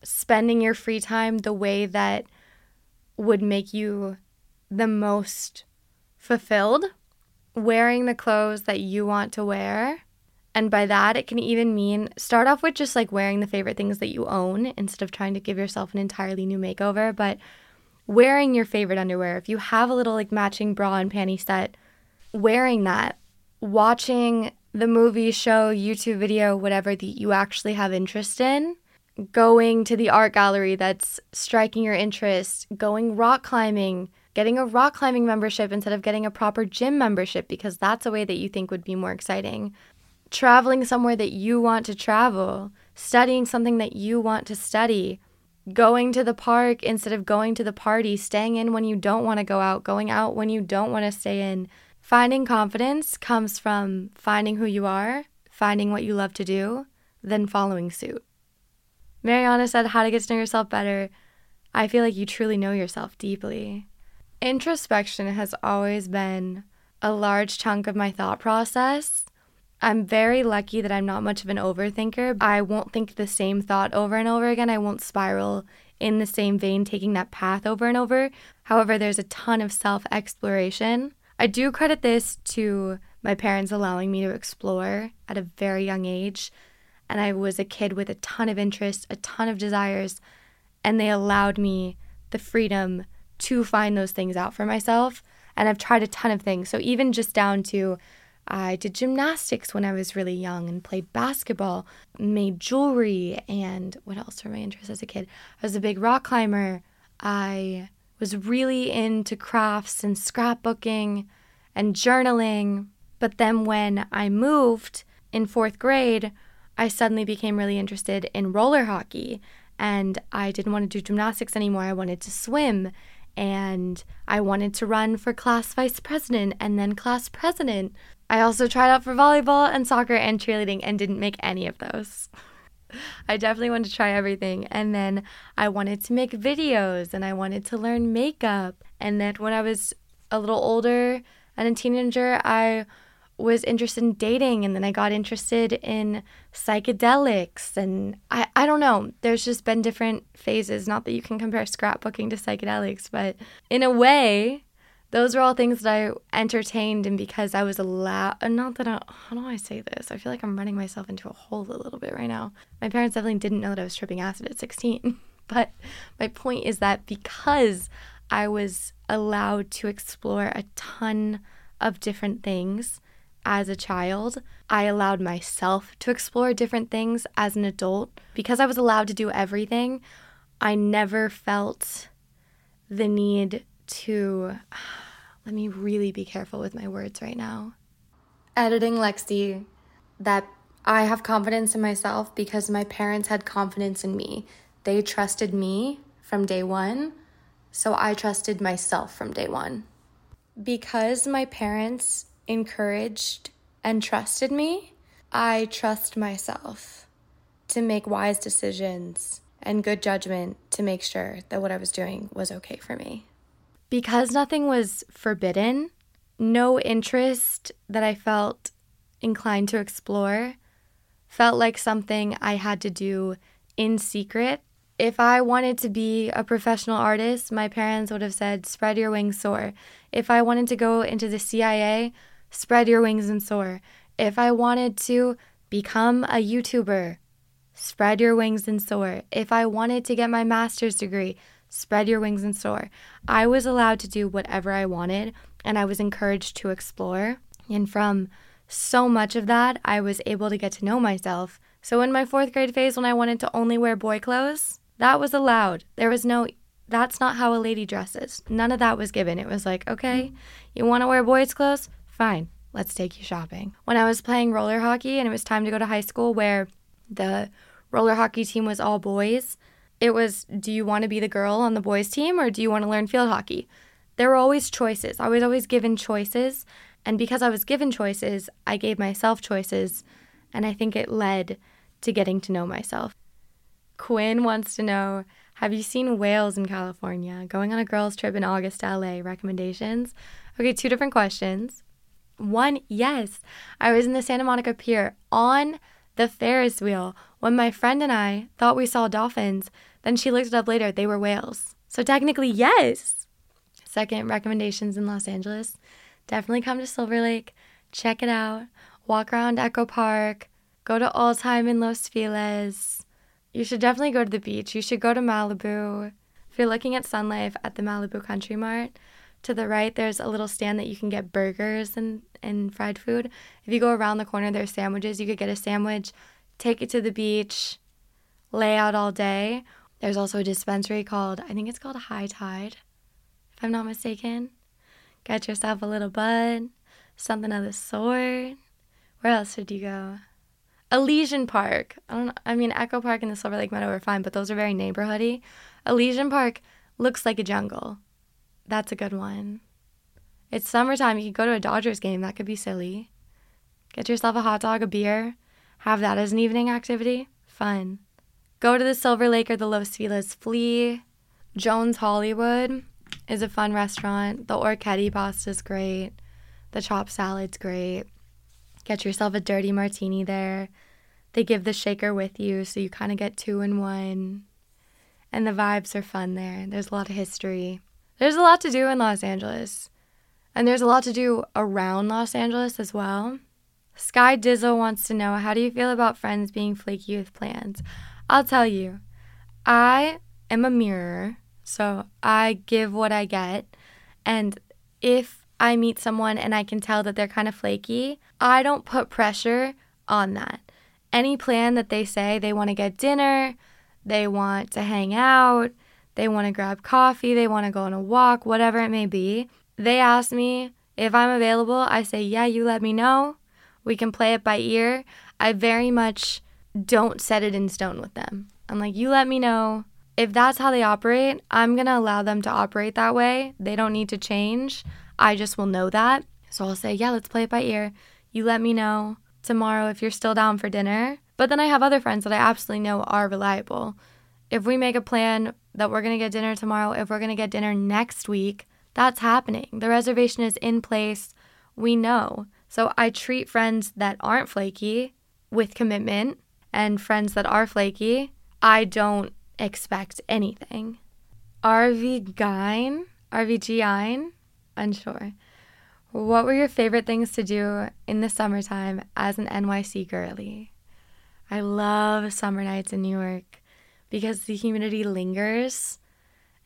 spending your free time the way that would make you the most fulfilled, wearing the clothes that you want to wear. And by that, it can even mean start off with just like wearing the favorite things that you own instead of trying to give yourself an entirely new makeover. But wearing your favorite underwear, if you have a little like matching bra and panty set, wearing that, watching the movie, show, YouTube video, whatever that you actually have interest in, going to the art gallery that's striking your interest, going rock climbing, getting a rock climbing membership instead of getting a proper gym membership because that's a way that you think would be more exciting. Traveling somewhere that you want to travel, studying something that you want to study, going to the park instead of going to the party, staying in when you don't want to go out, going out when you don't want to stay in. Finding confidence comes from finding who you are, finding what you love to do, then following suit. Mariana said, How to get to know yourself better. I feel like you truly know yourself deeply. Introspection has always been a large chunk of my thought process. I'm very lucky that I'm not much of an overthinker. I won't think the same thought over and over again. I won't spiral in the same vein, taking that path over and over. However, there's a ton of self exploration. I do credit this to my parents allowing me to explore at a very young age and I was a kid with a ton of interests, a ton of desires, and they allowed me the freedom to find those things out for myself. And I've tried a ton of things. So even just down to I did gymnastics when I was really young and played basketball, made jewelry, and what else were my interests as a kid? I was a big rock climber. I was really into crafts and scrapbooking and journaling. But then when I moved in fourth grade, I suddenly became really interested in roller hockey and I didn't want to do gymnastics anymore. I wanted to swim and I wanted to run for class vice president and then class president. I also tried out for volleyball and soccer and cheerleading and didn't make any of those. I definitely wanted to try everything. And then I wanted to make videos and I wanted to learn makeup. And then when I was a little older and a teenager, I was interested in dating and then I got interested in psychedelics and I, I don't know. There's just been different phases. Not that you can compare scrapbooking to psychedelics, but in a way, those are all things that I entertained and because I was allowed not that I how do I say this? I feel like I'm running myself into a hole a little bit right now. My parents definitely didn't know that I was tripping acid at 16. But my point is that because I was allowed to explore a ton of different things, as a child. I allowed myself to explore different things as an adult. Because I was allowed to do everything, I never felt the need to. Let me really be careful with my words right now. Editing Lexie, that I have confidence in myself because my parents had confidence in me. They trusted me from day one, so I trusted myself from day one. Because my parents encouraged and trusted me, I trust myself to make wise decisions and good judgment to make sure that what I was doing was okay for me. Because nothing was forbidden, no interest that I felt inclined to explore felt like something I had to do in secret. If I wanted to be a professional artist, my parents would have said, spread your wings, soar. If I wanted to go into the CIA, spread your wings and soar. If I wanted to become a YouTuber, spread your wings and soar. If I wanted to get my master's degree, spread your wings and soar. I was allowed to do whatever I wanted and I was encouraged to explore. And from so much of that, I was able to get to know myself. So in my fourth grade phase, when I wanted to only wear boy clothes, that was allowed. There was no, that's not how a lady dresses. None of that was given. It was like, okay, you want to wear boys' clothes? Fine, let's take you shopping. When I was playing roller hockey and it was time to go to high school where the roller hockey team was all boys, it was do you want to be the girl on the boys' team or do you want to learn field hockey? There were always choices. I was always given choices. And because I was given choices, I gave myself choices. And I think it led to getting to know myself. Quinn wants to know Have you seen whales in California? Going on a girls' trip in August to LA. Recommendations? Okay, two different questions. One, yes, I was in the Santa Monica Pier on the Ferris wheel when my friend and I thought we saw dolphins. Then she looked it up later, they were whales. So technically, yes. Second, recommendations in Los Angeles. Definitely come to Silver Lake, check it out, walk around Echo Park, go to All Time in Los Feliz. You should definitely go to the beach. You should go to Malibu. If you're looking at Sun Life at the Malibu Country Mart, to the right, there's a little stand that you can get burgers and, and fried food. If you go around the corner, there's sandwiches. You could get a sandwich, take it to the beach, lay out all day. There's also a dispensary called, I think it's called High Tide, if I'm not mistaken. Get yourself a little bud, something of the sort. Where else did you go? Elysian Park. I don't know. I mean, Echo Park and the Silver Lake Meadow are fine, but those are very neighborhoody. Elysian Park looks like a jungle. That's a good one. It's summertime. You could go to a Dodgers game. That could be silly. Get yourself a hot dog, a beer. Have that as an evening activity. Fun. Go to the Silver Lake or the Los Feliz. Flea. Jones Hollywood is a fun restaurant. The Orecchiette pasta is great. The chopped salad's great. Get yourself a dirty martini there. They give the shaker with you, so you kind of get two in one. And the vibes are fun there. There's a lot of history. There's a lot to do in Los Angeles. And there's a lot to do around Los Angeles as well. Sky Dizzle wants to know how do you feel about friends being flaky with plans? I'll tell you, I am a mirror, so I give what I get. And if I meet someone and I can tell that they're kind of flaky, I don't put pressure on that. Any plan that they say they want to get dinner, they want to hang out, they want to grab coffee, they want to go on a walk, whatever it may be, they ask me if I'm available. I say, Yeah, you let me know. We can play it by ear. I very much don't set it in stone with them. I'm like, You let me know. If that's how they operate, I'm going to allow them to operate that way. They don't need to change. I just will know that. So I'll say, Yeah, let's play it by ear. You let me know tomorrow if you're still down for dinner. But then I have other friends that I absolutely know are reliable. If we make a plan that we're going to get dinner tomorrow, if we're going to get dinner next week, that's happening. The reservation is in place. We know. So I treat friends that aren't flaky with commitment and friends that are flaky, I don't expect anything. RV Gine, RVGine, unsure. What were your favorite things to do in the summertime as an NYC girly? I love summer nights in New York because the humidity lingers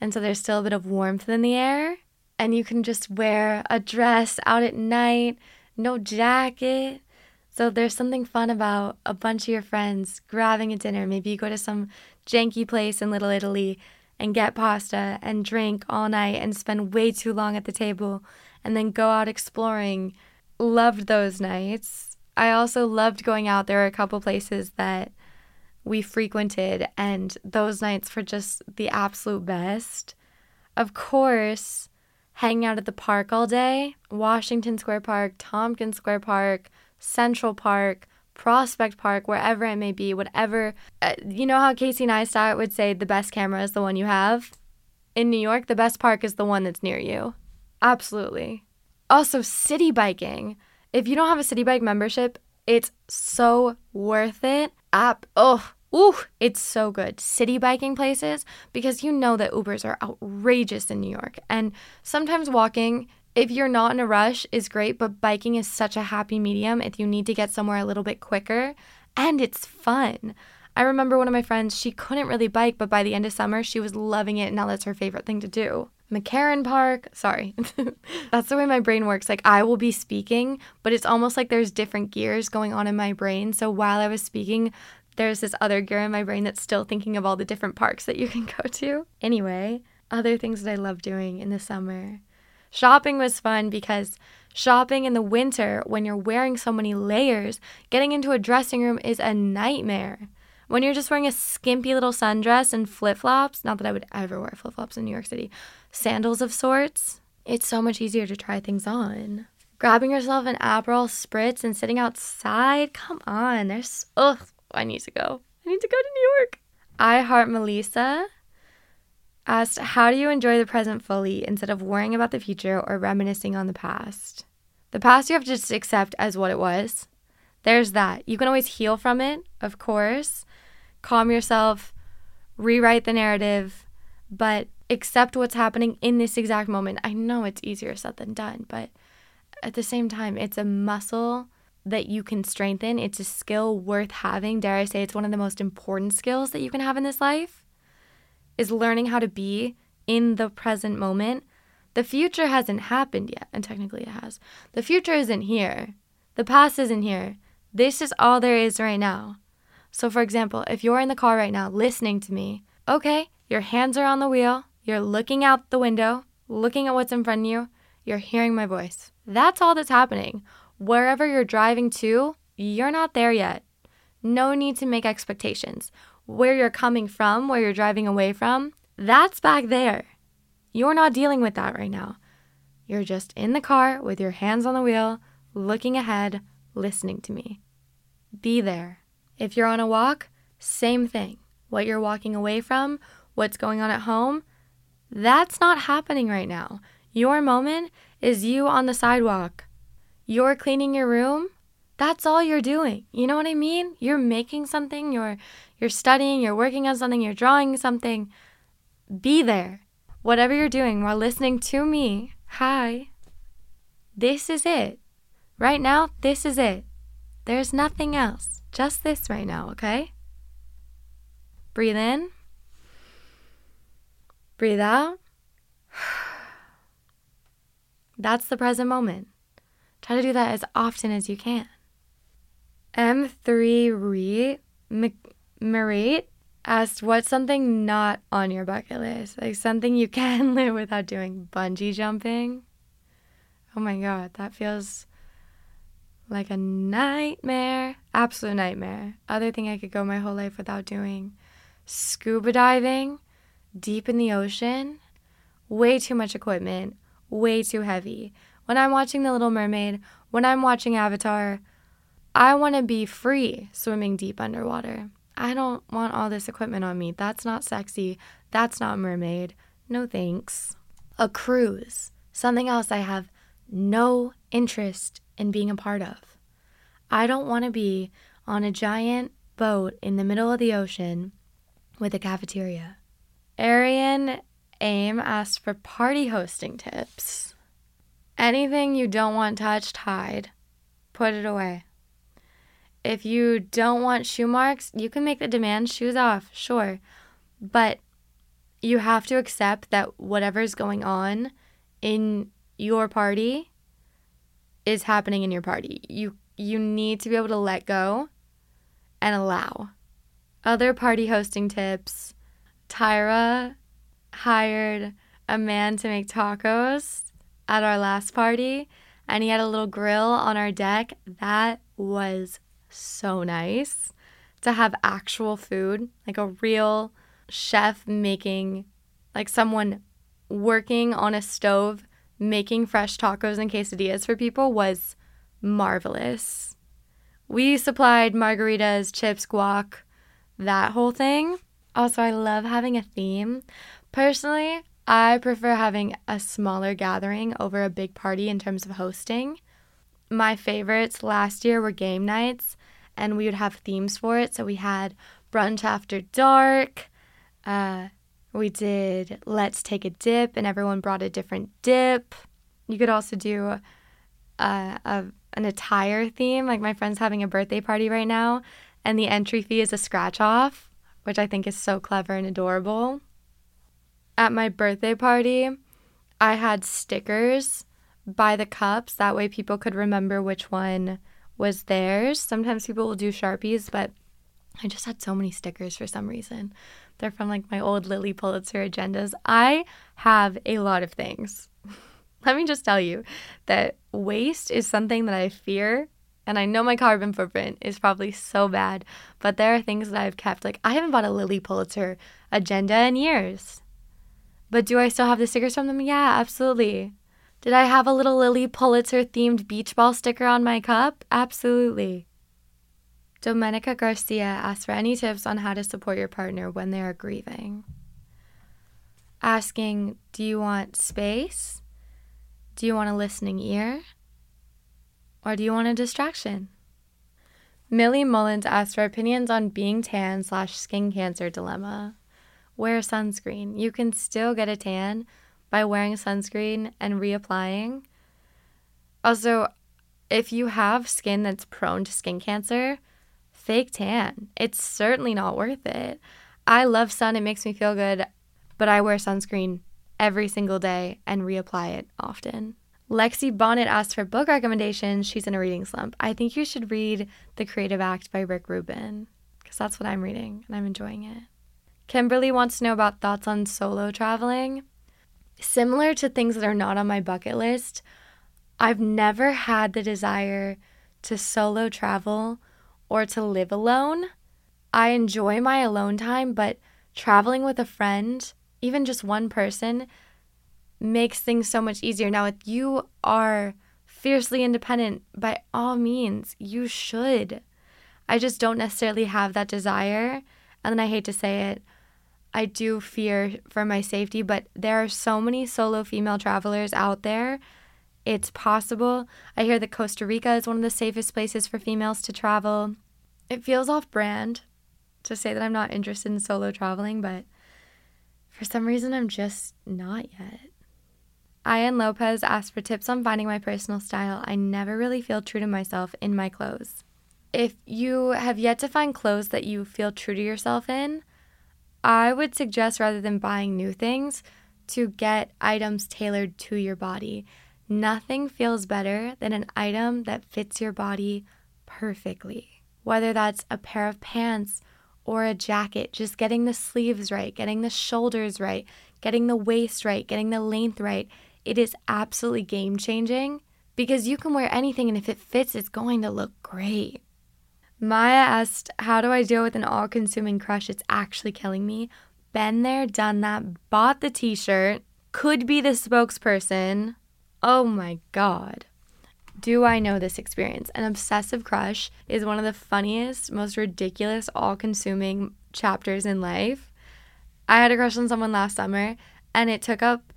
and so there's still a bit of warmth in the air and you can just wear a dress out at night, no jacket. So there's something fun about a bunch of your friends grabbing a dinner. Maybe you go to some janky place in Little Italy and get pasta and drink all night and spend way too long at the table and then go out exploring. Loved those nights. I also loved going out. There are a couple places that we frequented, and those nights were just the absolute best. Of course, hanging out at the park all day Washington Square Park, Tompkins Square Park, Central Park, Prospect Park, wherever it may be, whatever. Uh, you know how Casey Neistat would say the best camera is the one you have? In New York, the best park is the one that's near you. Absolutely. Also, city biking. If you don't have a Citi Bike membership, it's so worth it. App, oh, Ooh, it's so good. City biking places because you know that Ubers are outrageous in New York. And sometimes walking, if you're not in a rush, is great, but biking is such a happy medium if you need to get somewhere a little bit quicker and it's fun. I remember one of my friends, she couldn't really bike, but by the end of summer, she was loving it. And now that's her favorite thing to do. McCarren Park, sorry. that's the way my brain works. Like, I will be speaking, but it's almost like there's different gears going on in my brain. So while I was speaking, there's this other gear in my brain that's still thinking of all the different parks that you can go to. Anyway, other things that I love doing in the summer. Shopping was fun because shopping in the winter, when you're wearing so many layers, getting into a dressing room is a nightmare. When you're just wearing a skimpy little sundress and flip flops, not that I would ever wear flip flops in New York City, sandals of sorts, it's so much easier to try things on. Grabbing yourself an Aperol spritz and sitting outside, come on, there's, ugh, I need to go. I need to go to New York. I Heart Melissa asked, How do you enjoy the present fully instead of worrying about the future or reminiscing on the past? The past you have to just accept as what it was. There's that. You can always heal from it, of course. Calm yourself, rewrite the narrative, but accept what's happening in this exact moment. I know it's easier said than done, but at the same time, it's a muscle that you can strengthen. It's a skill worth having. Dare I say, it's one of the most important skills that you can have in this life is learning how to be in the present moment. The future hasn't happened yet, and technically it has. The future isn't here. The past isn't here. This is all there is right now. So, for example, if you're in the car right now listening to me, okay, your hands are on the wheel, you're looking out the window, looking at what's in front of you, you're hearing my voice. That's all that's happening wherever you're driving to, you're not there yet. No need to make expectations. Where you're coming from, where you're driving away from, that's back there. You're not dealing with that right now. You're just in the car with your hands on the wheel, looking ahead, listening to me. Be there. If you're on a walk, same thing. What you're walking away from, what's going on at home, that's not happening right now. Your moment is you on the sidewalk you're cleaning your room, that's all you're doing. You know what I mean? You're making something, you're you're studying, you're working on something, you're drawing something. Be there. Whatever you're doing while listening to me. Hi. This is it. Right now, this is it. There's nothing else. Just this right now, okay? Breathe in. Breathe out. That's the present moment. Try to do that as often as you can. M3 Re Marate asked what's something not on your bucket list? Like something you can live without doing. Bungee jumping. Oh my god, that feels like a nightmare. Absolute nightmare. Other thing I could go my whole life without doing. Scuba diving deep in the ocean. Way too much equipment. Way too heavy. When I'm watching The Little Mermaid, when I'm watching Avatar, I want to be free swimming deep underwater. I don't want all this equipment on me. That's not sexy. That's not mermaid. No thanks. A cruise. Something else I have no interest in being a part of. I don't want to be on a giant boat in the middle of the ocean with a cafeteria. Arian Aim asked for party hosting tips. Anything you don't want touched, hide. Put it away. If you don't want shoe marks, you can make the demand shoes off, sure. But you have to accept that whatever's going on in your party is happening in your party. You you need to be able to let go and allow. Other party hosting tips. Tyra hired a man to make tacos at our last party and he had a little grill on our deck. That was so nice to have actual food, like a real chef making, like someone working on a stove making fresh tacos and quesadillas for people was marvelous. We supplied margaritas, chips, guac, that whole thing. Also, I love having a theme. Personally, I prefer having a smaller gathering over a big party in terms of hosting. My favorites last year were game nights, and we would have themes for it. So we had brunch after dark. Uh, we did let's take a dip, and everyone brought a different dip. You could also do uh, a, an attire theme. Like my friend's having a birthday party right now, and the entry fee is a scratch off, which I think is so clever and adorable. At my birthday party, I had stickers by the cups. That way, people could remember which one was theirs. Sometimes people will do Sharpies, but I just had so many stickers for some reason. They're from like my old Lilly Pulitzer agendas. I have a lot of things. Let me just tell you that waste is something that I fear. And I know my carbon footprint is probably so bad, but there are things that I've kept. Like, I haven't bought a Lilly Pulitzer agenda in years. But do I still have the stickers from them? Yeah, absolutely. Did I have a little Lilly Pulitzer themed beach ball sticker on my cup? Absolutely. Domenica Garcia asks for any tips on how to support your partner when they are grieving. Asking, do you want space? Do you want a listening ear? Or do you want a distraction? Millie Mullins asked for opinions on being tan slash skin cancer dilemma. Wear sunscreen. You can still get a tan by wearing sunscreen and reapplying. Also, if you have skin that's prone to skin cancer, fake tan. It's certainly not worth it. I love sun, it makes me feel good, but I wear sunscreen every single day and reapply it often. Lexi Bonnet asked for book recommendations. She's in a reading slump. I think you should read The Creative Act by Rick Rubin because that's what I'm reading and I'm enjoying it. Kimberly wants to know about thoughts on solo traveling. Similar to things that are not on my bucket list, I've never had the desire to solo travel or to live alone. I enjoy my alone time, but traveling with a friend, even just one person, makes things so much easier. Now, if you are fiercely independent, by all means, you should. I just don't necessarily have that desire. And then I hate to say it, I do fear for my safety, but there are so many solo female travelers out there. It's possible. I hear that Costa Rica is one of the safest places for females to travel. It feels off brand to say that I'm not interested in solo traveling, but for some reason I'm just not yet. Ian Lopez asked for tips on finding my personal style. I never really feel true to myself in my clothes. If you have yet to find clothes that you feel true to yourself in, I would suggest rather than buying new things, to get items tailored to your body. Nothing feels better than an item that fits your body perfectly. Whether that's a pair of pants or a jacket, just getting the sleeves right, getting the shoulders right, getting the waist right, getting the length right, it is absolutely game changing because you can wear anything and if it fits, it's going to look great. Maya asked, How do I deal with an all consuming crush? It's actually killing me. Been there, done that, bought the t shirt, could be the spokesperson. Oh my God. Do I know this experience? An obsessive crush is one of the funniest, most ridiculous, all consuming chapters in life. I had a crush on someone last summer and it took up,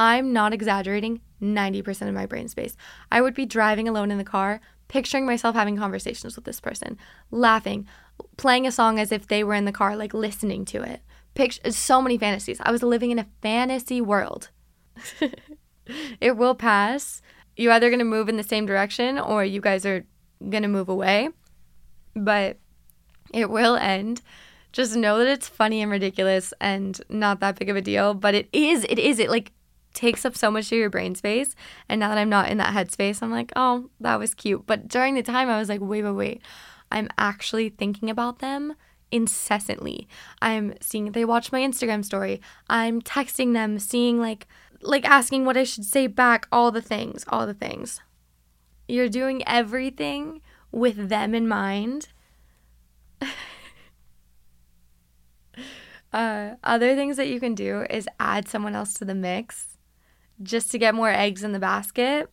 I'm not exaggerating, 90% of my brain space. I would be driving alone in the car, picturing myself having conversations with this person, laughing, playing a song as if they were in the car, like listening to it. Picture so many fantasies. I was living in a fantasy world. it will pass. You're either going to move in the same direction or you guys are going to move away. But it will end. Just know that it's funny and ridiculous and not that big of a deal, but it is it is it like takes up so much of your brain space. And now that I'm not in that headspace, I'm like, oh, that was cute. But during the time, I was like, wait, wait, wait. I'm actually thinking about them incessantly. I'm seeing they watch my Instagram story. I'm texting them, seeing like like asking what I should say back, all the things, all the things. You're doing everything with them in mind. uh, other things that you can do is add someone else to the mix just to get more eggs in the basket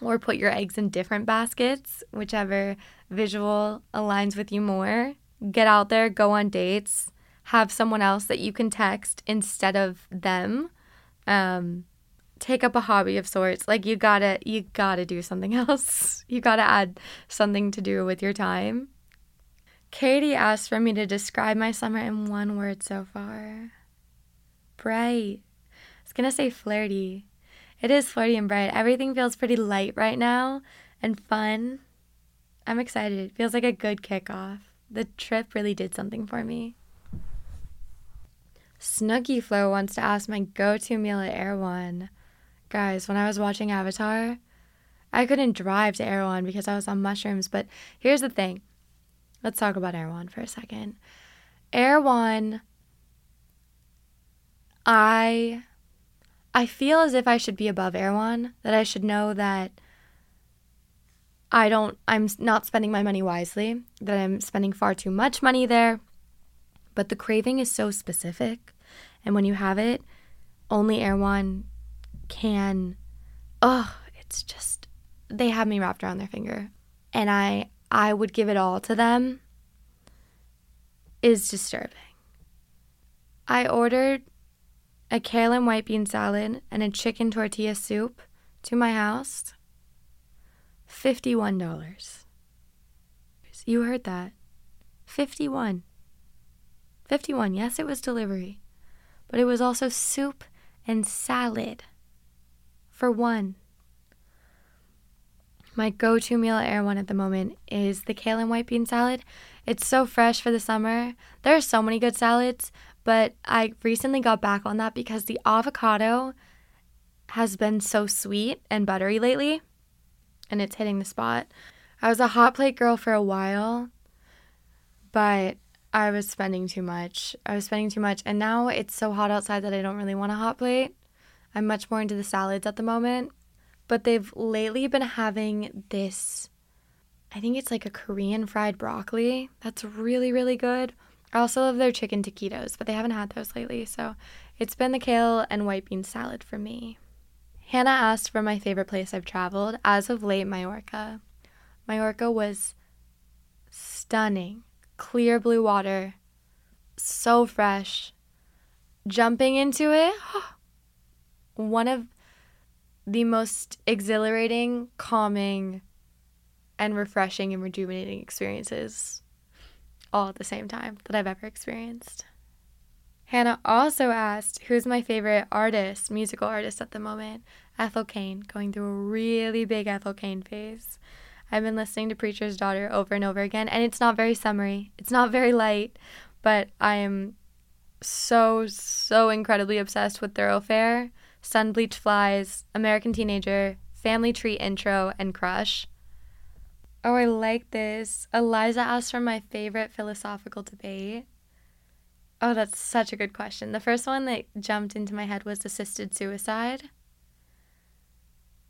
or put your eggs in different baskets, whichever visual aligns with you more. Get out there, go on dates, have someone else that you can text instead of them. Um, take up a hobby of sorts. Like you gotta, you gotta do something else. You gotta add something to do with your time. Katie asked for me to describe my summer in one word so far. Bright gonna say flirty. It is flirty and bright. Everything feels pretty light right now and fun. I'm excited. It feels like a good kickoff. The trip really did something for me. Snooky Flow wants to ask my go to meal at Erewhon. Guys, when I was watching Avatar, I couldn't drive to Erewhon because I was on mushrooms. But here's the thing let's talk about Erewhon for a second. Erewhon, I I feel as if I should be above Erewhon, that I should know that I don't, I'm not spending my money wisely, that I'm spending far too much money there. But the craving is so specific. And when you have it, only Erewhon can, oh, it's just, they have me wrapped around their finger. And I, I would give it all to them is disturbing. I ordered a kale and white bean salad, and a chicken tortilla soup to my house. $51. You heard that. 51. 51. Yes, it was delivery. But it was also soup and salad for one. My go to meal at Erewhon at the moment is the kale and white bean salad. It's so fresh for the summer. There are so many good salads, but I recently got back on that because the avocado has been so sweet and buttery lately, and it's hitting the spot. I was a hot plate girl for a while, but I was spending too much. I was spending too much, and now it's so hot outside that I don't really want a hot plate. I'm much more into the salads at the moment, but they've lately been having this I think it's like a Korean fried broccoli that's really, really good. I also love their chicken taquitos, but they haven't had those lately, so it's been the kale and white bean salad for me. Hannah asked for my favorite place I've traveled. As of late, Majorca. Majorca was stunning. Clear blue water, so fresh. Jumping into it, one of the most exhilarating, calming, and refreshing and rejuvenating experiences all at the same time that I've ever experienced. Hannah also asked, Who's my favorite artist, musical artist at the moment? Ethel Cain, going through a really big Ethel Cain phase. I've been listening to Preacher's Daughter over and over again, and it's not very summery, it's not very light, but I am so, so incredibly obsessed with Thoroughfare. Sun Bleached Flies, American Teenager, Family Tree Intro, and Crush. Oh, I like this. Eliza asked for my favorite philosophical debate. Oh, that's such a good question. The first one that jumped into my head was assisted suicide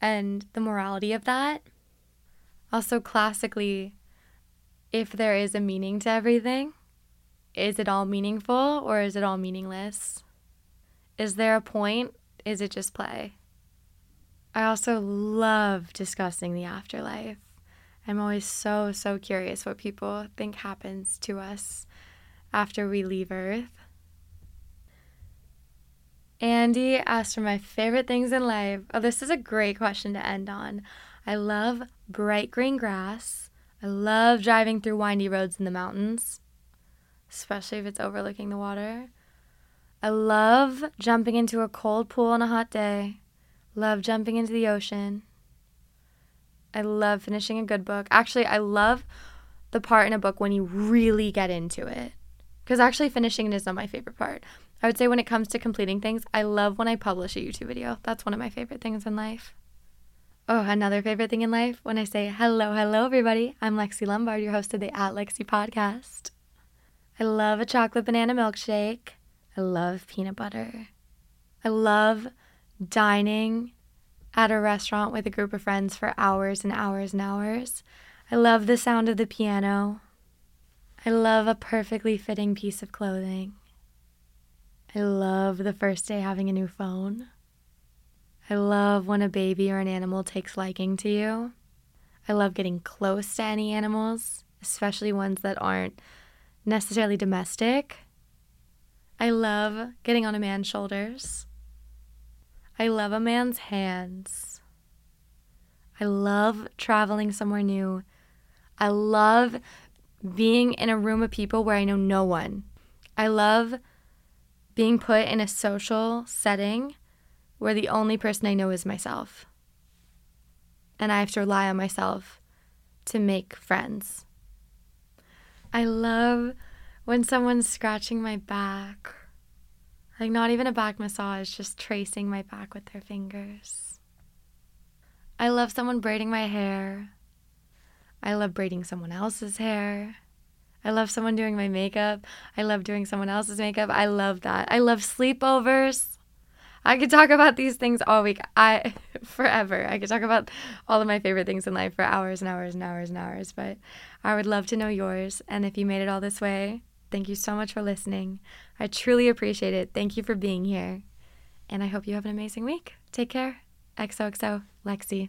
and the morality of that. Also, classically, if there is a meaning to everything, is it all meaningful or is it all meaningless? Is there a point? Is it just play? I also love discussing the afterlife. I'm always so, so curious what people think happens to us after we leave Earth. Andy asked for my favorite things in life. Oh, this is a great question to end on. I love bright green grass. I love driving through windy roads in the mountains, especially if it's overlooking the water. I love jumping into a cold pool on a hot day. Love jumping into the ocean. I love finishing a good book. Actually, I love the part in a book when you really get into it. Because actually, finishing it is not my favorite part. I would say when it comes to completing things, I love when I publish a YouTube video. That's one of my favorite things in life. Oh, another favorite thing in life when I say, hello, hello, everybody. I'm Lexie Lombard, your host of the At Lexie podcast. I love a chocolate banana milkshake. I love peanut butter. I love dining at a restaurant with a group of friends for hours and hours and hours. I love the sound of the piano. I love a perfectly fitting piece of clothing. I love the first day having a new phone. I love when a baby or an animal takes liking to you. I love getting close to any animals, especially ones that aren't necessarily domestic. I love getting on a man's shoulders. I love a man's hands. I love traveling somewhere new. I love being in a room of people where I know no one. I love being put in a social setting where the only person I know is myself. And I have to rely on myself to make friends. I love when someone's scratching my back like, not even a back massage, just tracing my back with their fingers. I love someone braiding my hair. I love braiding someone else's hair. I love someone doing my makeup. I love doing someone else's makeup. I love that. I love sleepovers. I could talk about these things all week. I forever. I could talk about all of my favorite things in life for hours and hours and hours and hours, but I would love to know yours. And if you made it all this way, Thank you so much for listening. I truly appreciate it. Thank you for being here. And I hope you have an amazing week. Take care. XOXO, Lexie.